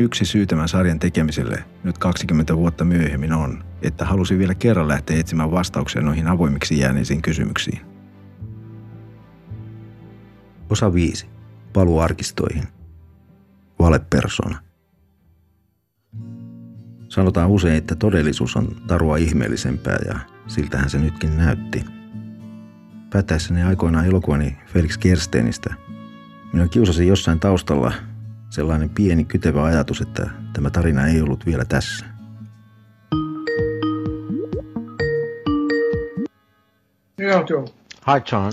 Yksi syy tämän sarjan tekemiselle nyt 20 vuotta myöhemmin on, että halusin vielä kerran lähteä etsimään vastauksia noihin avoimiksi jääneisiin kysymyksiin. Osa 5. Paluu arkistoihin. Valepersona. Sanotaan usein, että todellisuus on tarua ihmeellisempää ja siltähän se nytkin näytti. Päättäessäni aikoinaan elokuvani Felix Kerstenistä, minä kiusasin jossain taustalla sellainen pieni kytevä ajatus, että tämä tarina ei ollut vielä tässä. Hi, John.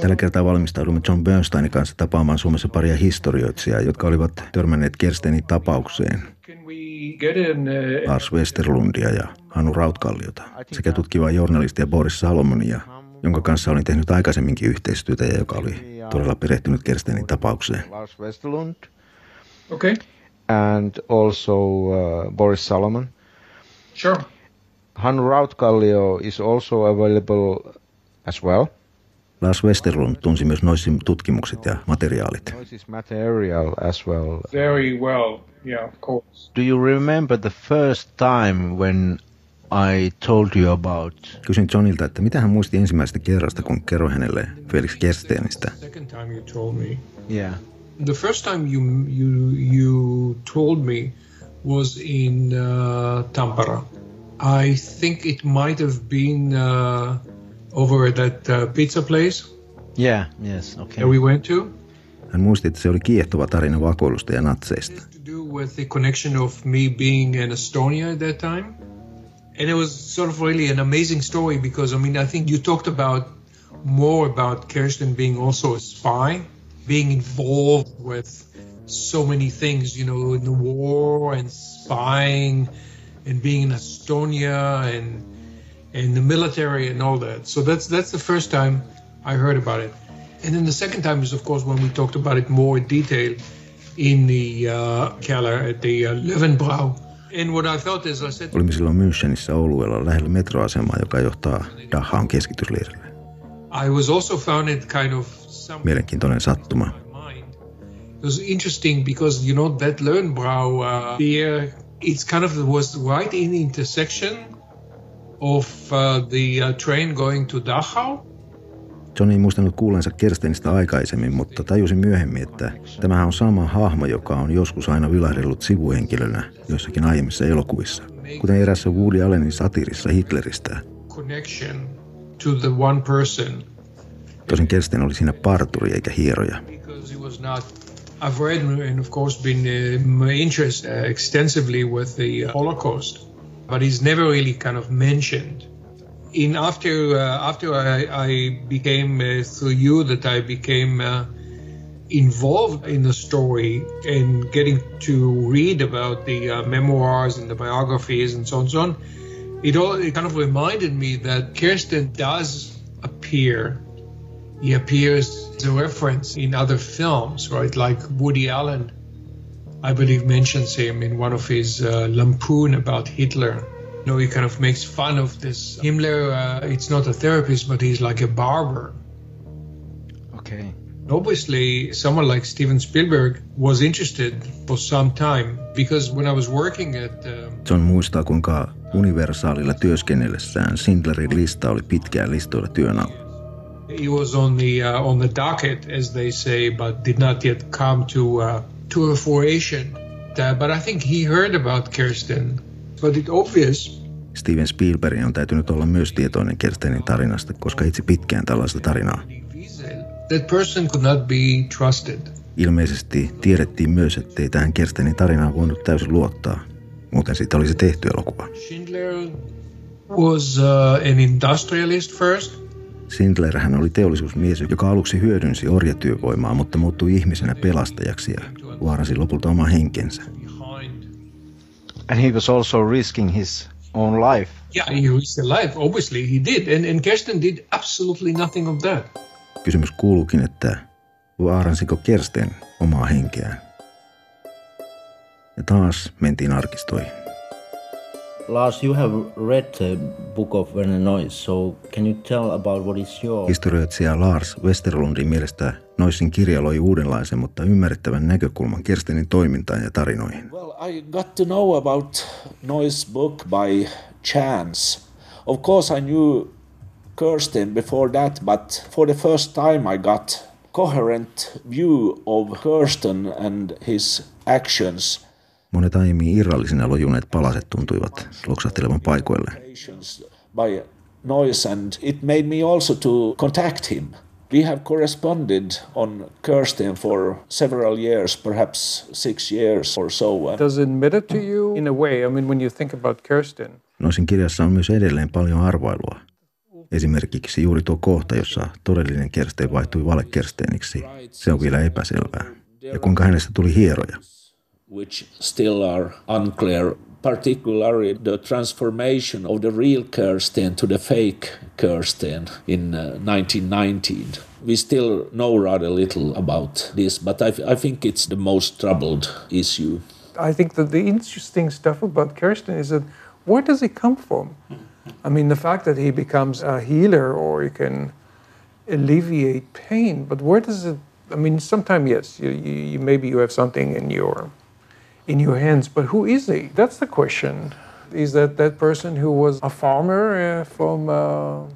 Tällä kertaa valmistaudumme John Bernsteinin kanssa tapaamaan Suomessa paria historioitsijaa, jotka olivat törmänneet Kerstenin tapaukseen? Uh, Lars Westerlundia ja Hannu Rautkalliota, sekä tutkivaa journalistia Boris Salomonia, jonka kanssa olin tehnyt aikaisemminkin yhteistyötä ja joka oli todella perehtynyt Kerstenin tapaukseen. Lars Westerlund okay, and also uh, Boris Solomon. sure. Hannu Rautkallio is also available as well. Lars Westerlund tunsi myös Noisin tutkimukset ja materiaalit. Noises material as well. Very well. Yeah, of course. Do you remember the first time when I told you about Kysyin Johnilta, että mitä hän muisti ensimmäisestä kerrasta, kun kerroin hänelle Felix Kerstenistä. Second time you told me. yeah The first time you you you told me was in uh, Tampere. I think it might have been uh, over at that uh, pizza place yeah yes okay that we went to. Hän muisti, että se oli kiehtova tarina vakoilusta ja natseista. to do with the connection of me being in Estonia at that time. And it was sort of really an amazing story because I mean I think you talked about more about Kirsten being also a spy, being involved with so many things, you know, in the war and spying and being in Estonia and and the military and all that. So that's that's the first time I heard about it. And then the second time is of course when we talked about it more in detail in the uh, Keller at the uh, Löwenbrau. And what I felt is I said, Olimme silloin Münchenissä lähellä metroasemaa, joka johtaa keskitysleirille. Mielenkiintoinen sattuma. my mind. It was interesting because you know that Löwenbrau uh, there, it's kind of was right in the intersection of uh, the uh, train going to Dachau. John ei muistanut kuulensa Kerstenistä aikaisemmin, mutta tajusin myöhemmin, että tämähän on sama hahmo, joka on joskus aina vilahdellut sivuhenkilönä joissakin aiemmissa elokuvissa, kuten erässä Woody Allenin satirissa Hitleristä. connection to the one person Tosin Kersten oli siinä parturi eikä hieroja. because he was not. I've read and of course been uh, interested uh, extensively with the uh, Holocaust, but he's never really kind of mentioned. In after uh, after I, I became uh, through you that I became uh, involved in the story and getting to read about the uh, memoirs and the biographies and so on and so on. It all it kind of reminded me that Kirsten does appear he appears as a reference in other films, right? Like Woody Allen, I believe, mentions him in one of his uh, lampoon about Hitler. You know, he kind of makes fun of this Himmler. Uh, it's not a therapist, but he's like a barber. okay Obviously, someone like Steven Spielberg was interested for some time because when I was working at um, John muistaa, kuinka universaalilla työskennellessään Sindlerin lista oli pitkään listoilla työn alla. He was on the uh, on the docket, as they say, but did not yet come to uh, to a fruition. Uh, but I think he heard about Kirsten. But it's obvious Steven Spielbergin on täytynyt olla myös tietoinen Kerstenin tarinasta, koska itse pitkään tällaista tarinaa. that person could not be trusted. Ilmeisesti tiedettiin myös, ettei tähän Kerstenin tarinaan voinut täysin luottaa. Muuten siitä olisi tehty elokuva. Schindler was uh, an industrialist first. Sindler hän oli teollisuusmies, joka aluksi hyödynsi orjatyövoimaa, mutta muuttui ihmisenä pelastajaksi ja vaarasi lopulta oman henkensä. And he was also risking his own life. Yeah, he risked his life. Obviously, he did, and and Kirsten did absolutely nothing of that. Kysymys kuuluukin, että vaaransiko Kersten omaa henkeään? Ja taas mentiin arkistoihin. Lars, you have read the book of Werner Noyes, so can you tell about what is your... Historioitsija Lars Westerlundin mielestä Noisin kirja loi uudenlaisen, mutta ymmärrettävän näkökulman Kerstenin toimintaan ja tarinoihin. Well, I got to know about Noyes' book by chance. Of course, I knew Kirsten before that, but for the first time I got coherent view of Kirsten and his actions. Monet aiemmin irrallisina lojuneet palaset tuntuivat loksahtelevan paikoille. By Noyes and it made me also to contact him. We have corresponded on Kirsten for several years, perhaps six years or so. Does it matter to you in a way? I mean, when you think about Kirsten, Noisin kirjassa on myös edelleen paljon arvailua. Esimerkiksi juuri tuo kohta, jossa todellinen Kersten vaihtui valekersteeniksi, se on vielä epäselvää. Ja kuinka hänestä tuli hieroja. Which still are unclear, particularly the transformation of the real Kirsten to the fake Kirsten in uh, 1919. We still know rather little about this, but I, I think it's the most troubled issue. I think that the interesting stuff about Kirsten is that where does he come from? I mean, the fact that he becomes a healer or he can alleviate pain, but where does it? I mean, sometimes yes, you, you, you maybe you have something in your in your hands, but who is he? That's the question. Is that that person who was a farmer uh, from uh,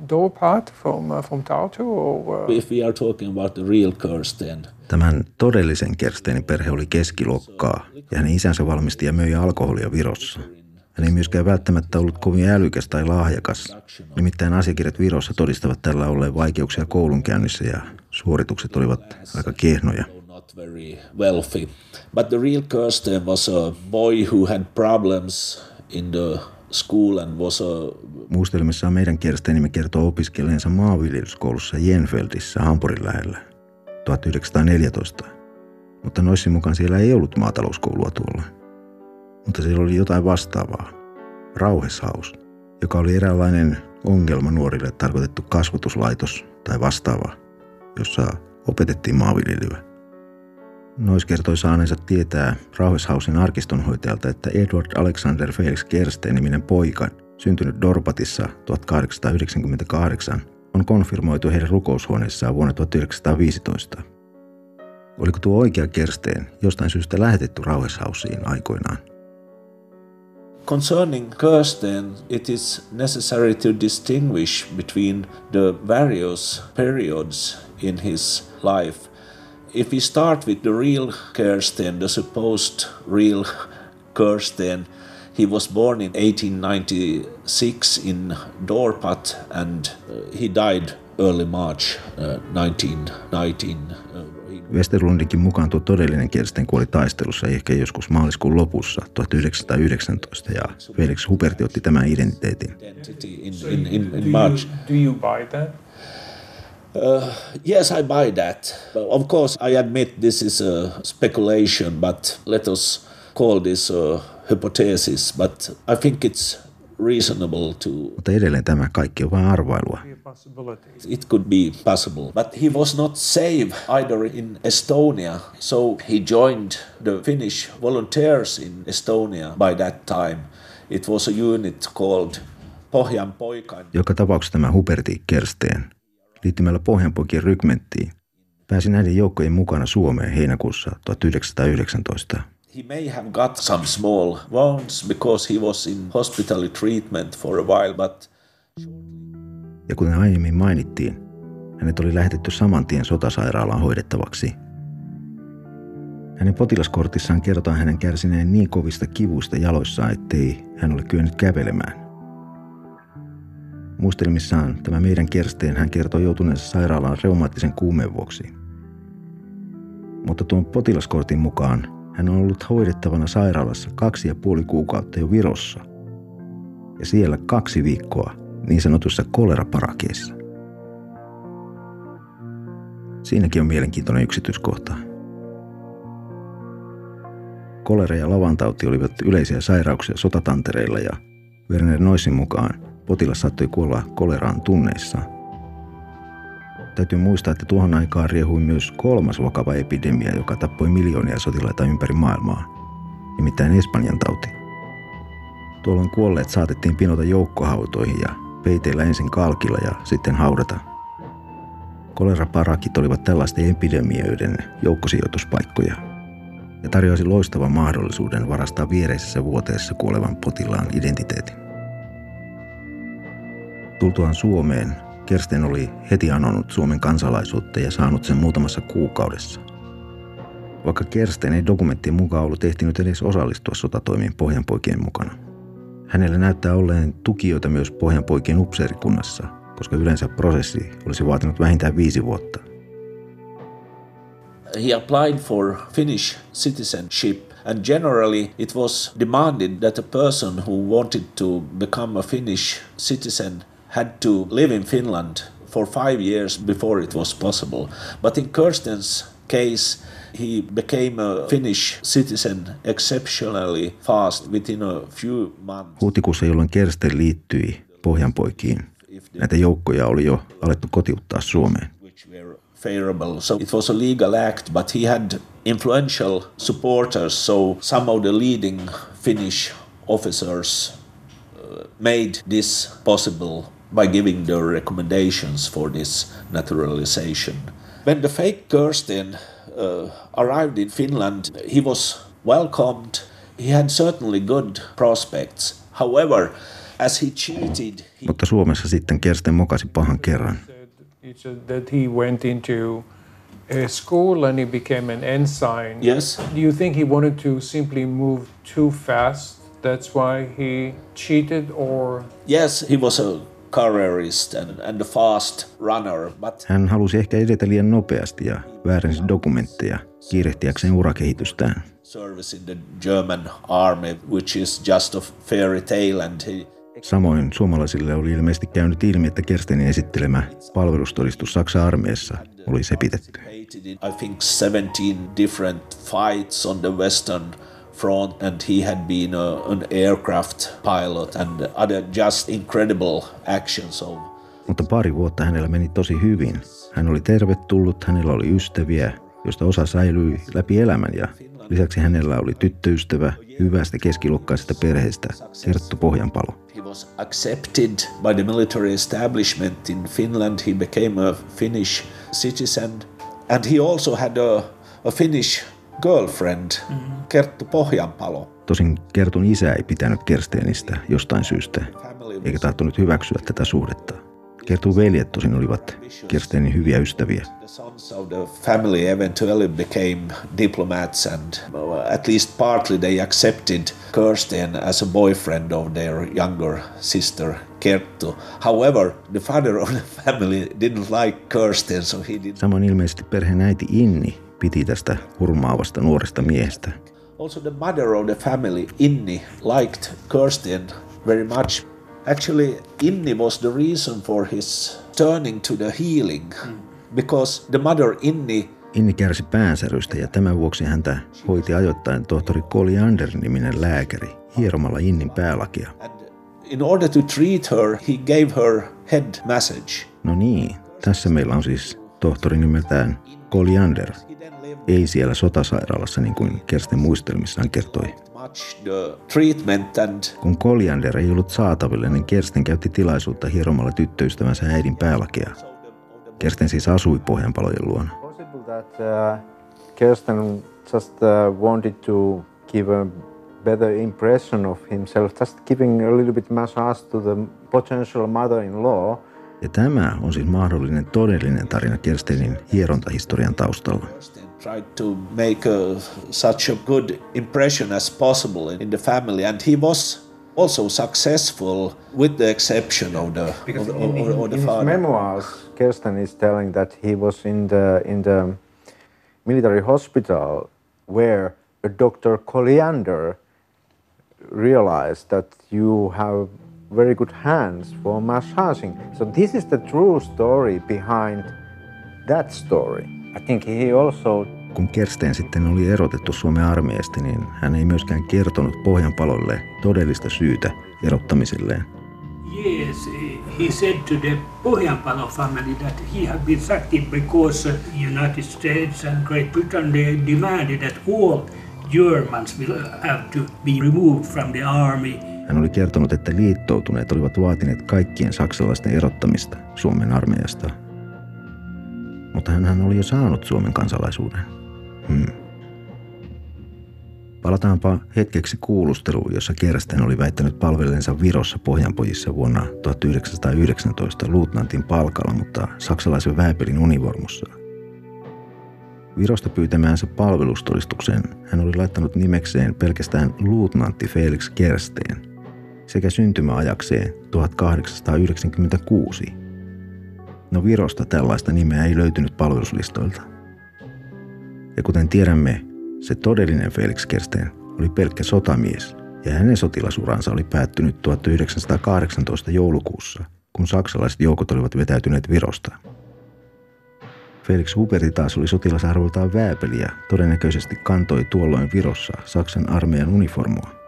Dorpat, from uh, from Tartu, or uh, If we are talking about the real Kirsten, Tämän todellisen Kerstenin perhe oli keskiluokkaa ja hänen isänsä valmisti ja möi alkoholia Virossa. Hän ei myöskään välttämättä ollut kovin älykäs tai lahjakas. Nimittäin asiakirjat Virossa todistavat tällä olleen vaikeuksia koulunkäynnissä ja suoritukset olivat aika kehnoja. Very wealthy. But the real Kirsten was a boy who had problems in the school and was a Muistelmissaan meidän Kerstenimme kertoo opiskelleensa maanviljelyskoulussa Jenfeldissä Hampurin lähellä 1914. Mutta Noissin mukaan siellä ei ollut maatalouskoulua tuolla. Mutta siellä oli jotain vastaavaa. Rauheshaus, joka oli eräänlainen ongelma nuorille tarkoitettu kasvatuslaitos tai vastaava, jossa opetettiin maanviljelyä. Nois kertoi saaneensa tietää Rauheshausin arkistonhoitajalta, että Edward Alexander Felix Kersten niminen poika, syntynyt Dorpatissa 1898, on konfirmoitu heidän rukoushuoneessaan vuonna 1915. Oliko tuo oikea Kersteen jostain syystä lähetetty Rauheshausiin aikoinaan? Concerning Kirsten, it is necessary to distinguish between the various periods in his life. If we start with the real Kirsten, the supposed real Kirsten, he was born in 1896 in Dorpat and uh, he died early March uh, 1919. Uh, Westerlundinkin mukaan tuo todellinen Kersten kuoli taistelussa ehkä joskus maaliskuun lopussa 1919 ja Felix Huberti otti tämän identiteetin. in, in, in, in March. do you buy that? Uh, yes, I buy that. Of course, I admit this is a speculation, but let us call this a hypothesis. But I think it's reasonable to. Mutta edelleen tämä kaikki on vain arvailua. Be a possibility. It could be possible. But he was not safe either in Estonia, so he joined the Finnish volunteers in Estonia by that time. It was a unit called Pohjan Poikan. Joka tapauksessa tämä Huberti Kersteen liittymällä Pohjanpoikien rykmenttiin pääsi näiden joukkojen mukana Suomeen heinäkuussa 1919. He may have got some small wounds because he was in hospital treatment for a while, but Ja kuten aiemmin mainittiin, hänet oli lähetetty saman tien sotasairaalaan hoidettavaksi. Hänen potilaskortissaan kerrotaan hänen kärsineen niin kovista kivuista jaloissaan, ettei hän ole kyennyt kävelemään. Muistelmissaan tämä meidän Kersteen hän kertoo joutuneensa sairaalaan reumaattisen kuumeen vuoksi. Mutta tuon potilaskortin mukaan hän on ollut hoidettavana sairaalassa kaksi ja puoli kuukautta jo Virossa. Ja siellä kaksi viikkoa niin sanotussa koleraparakeissa. Siinäkin on mielenkiintoinen yksityiskohta. Kolera ja lavantauti olivat yleisiä sairauksia sotatantereilla ja Werner Noisin mukaan potilas saattoi kuolla koleraan tunneissa. Täytyy muistaa, että tuohon aikaan riehui myös kolmas vakava epidemia, joka tappoi miljoonia sotilaita ympäri maailmaa, nimittäin Espanjan tauti. Tuolloin kuolleet saatettiin pinota joukkohautoihin ja peiteillä ensin kalkilla ja sitten haudata. Koleraparakit olivat tällaisten epidemioiden joukkosijoituspaikkoja ja tarjoasi loistavan mahdollisuuden varastaa viereisessä vuoteessa kuolevan potilaan identiteetin. Tultuaan Suomeen, Kersten oli heti anonut Suomen kansalaisuutta ja saanut sen muutamassa kuukaudessa. Vaikka Kersten ei dokumenttien mukaan ollut ehtinyt edes osallistua sotatoimiin pohjanpoikien mukana. Hänellä näyttää olleen tukijoita myös pohjanpoikien upseerikunnassa, koska yleensä prosessi olisi vaatinut vähintään viisi vuotta. He applied for Finnish citizenship and generally it was demanded that a person who wanted to become a Finnish citizen had to live in Finland for five years before it was possible. But in Kirsten's case, he became a Finnish citizen exceptionally fast within a few months. Huhtikuussa, jolloin Kersten liittyi Pohjanpoikiin, näitä joukkoja oli jo alettu kotiuttaa Suomeen. which were favorable. So it was a legal act, but he had influential supporters. So some of the leading Finnish officers uh, made this possible by giving their recommendations for this naturalization. When the fake Kirsten uh, arrived in Finland, he was welcomed. He had certainly good prospects. However, as he cheated, he Mutta Suomessa sitten Kersten mokasi pahan kerran. He said that he went into a school and he became an ensign. yes, Do you think he wanted to simply move too fast? That's why he cheated, or Yes, he was a careerist and, and fast runner, but Hän halusi ehkä edetä liian nopeasti ja väärensi dokumentteja kiirehtiäkseen urakehitystään. service in the German army, which is just a fairy tale, and he Samoin suomalaisille oli ilmeisesti käynyt ilmi, että Kerstenin esittelemä palvelustodistus Saksan armeijassa oli sepitetty. I think, 17 different fights on the Western Front, and he had been a, an aircraft pilot and other just incredible actions of Mutta pari vuotta hänellä meni tosi hyvin. Hän oli tervetullut, hänellä oli ystäviä, joista osa säilyi läpi elämän ja lisäksi hänellä oli tyttöystävä hyvästä keskiluokkaisesta perheestä, Kerttu Pohjanpalo. He was accepted by the military establishment in Finland. He became a Finnish citizen. And he also had a, a Finnish girlfriend, Kerttu Pohjanpalo. Tosin Kertun isä ei pitänyt Kerstenistä jostain syystä, eikä tahtonut hyväksyä tätä suhdetta. Kertun veljet tosin olivat Kerstenin hyviä ystäviä. The sons of the family eventually became diplomats, and at least partly they accepted Kirsten as a boyfriend of their younger sister Kerttu. However, the father of the family didn't like Kirsten, so he. Samoin ilmeisesti perheen äiti Inni piti tästä hurmaavasta nuoresta miehestä. Also, the mother of the family, Inni, liked Kirsten very much. Actually, Inni was the reason for his turning to the healing, because the mother, Inni, Inni kärsi päänsärystä ja tämän vuoksi häntä hoiti ajoittain tohtori Colliander-niminen lääkäri hieromalla Innin päälakia. In order to treat her, he gave her head massage. No niin, tässä meillä on siis tohtori nimeltään Colliander. Ei siellä sotasairaalassa niin kuin Kersten muistelmissaan kertoi. Kun Colliander ei ollut saatavilla, niin Kersten käytti tilaisuutta hieromalla tyttöystävänsä äidin päälakea. Kersten siis asui Pohjanpalojen luona. uh, Kirsten just uh, wanted to give a better impression of himself, just giving a little bit massage to the potential mother-in-law. Ja tämä on siis mahdollinen todellinen tarina Kerstenin hierontahistorian taustalla. tried to make a, such a good impression as possible in the family. And he was also successful, with the exception of the, of, the- of, of- of the in his memoirs, Kirsten is telling that he was in the in the military hospital where a Dr. Colliander realized that you have very good hands for massaging. So this is the true story behind that story. I think he also Kun Kersten sitten oli erotettu Suomen armeijasta, niin hän ei myöskään kertonut Pohjanpalolle todellista syytä, erottamiselleen. Yes, he said to the Pohjanpalo family that he had been sacked because United States and Great Britain they demanded that all Germans will have to be removed from the army. Hän oli kertonut, että liittoutuneet olivat vaatineet kaikkien saksalaisten erottamista Suomen armeijasta. Mutta hän oli jo saanut Suomen kansalaisuuden. Hmm. Palataanpa hetkeksi kuulusteluun, jossa Kersten oli väittänyt palveleensa Virossa Pohjanpojissa vuonna 1919 luutnantin palkalla, mutta saksalaisen väepelin univormussa. Virosta pyytämäänsä palvelustodistukseen hän oli laittanut nimekseen pelkästään luutnantti Felix Kersteen sekä syntymäajakseen 1896. No Virosta tällaista nimeä ei löytynyt palveluslistoilta. Ja kuten tiedämme, se todellinen Felix Kersten oli pelkkä sotamies ja hänen sotilasuransa oli päättynyt 1918 joulukuussa, kun saksalaiset joukot olivat vetäytyneet Virosta. Felix Huberti taas oli sotilasarvoltaan vääpeli ja todennäköisesti kantoi tuolloin Virossa Saksan armeijan uniformua.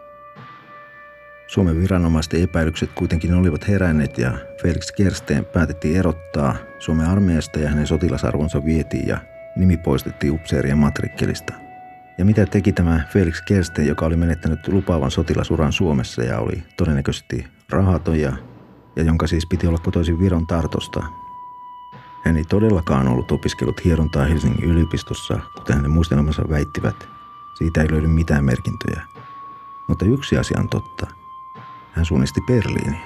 Suomen viranomaisten epäilykset kuitenkin olivat heränneet ja Felix Kersteen päätettiin erottaa Suomen armeijasta ja hänen sotilasarvonsa vietiin ja nimi poistettiin upseerien matrikkelista. Ja mitä teki tämä Felix Kersten, joka oli menettänyt lupaavan sotilasuran Suomessa ja oli todennäköisesti rahaton ja, ja jonka siis piti olla kotoisin Viron Tartosta. Hän ei todellakaan ollut opiskellut hierontaa Helsingin yliopistossa, kuten hänen muistelmansa väittivät. Siitä ei löydy mitään merkintöjä. Mutta yksi asia on totta. Hän suunnisti Berliiniin.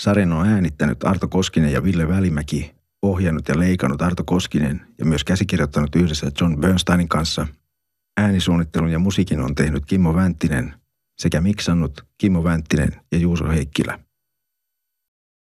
Sarjan on äänittänyt Arto Koskinen ja Ville Välimäki, ohjannut ja leikannut Arto Koskinen ja myös käsikirjoittanut yhdessä John Bernsteinin kanssa. Äänisuunnittelun ja musiikin on tehnyt Kimmo Vänttinen sekä miksannut Kimmo Vänttinen ja Juuso Heikkilä.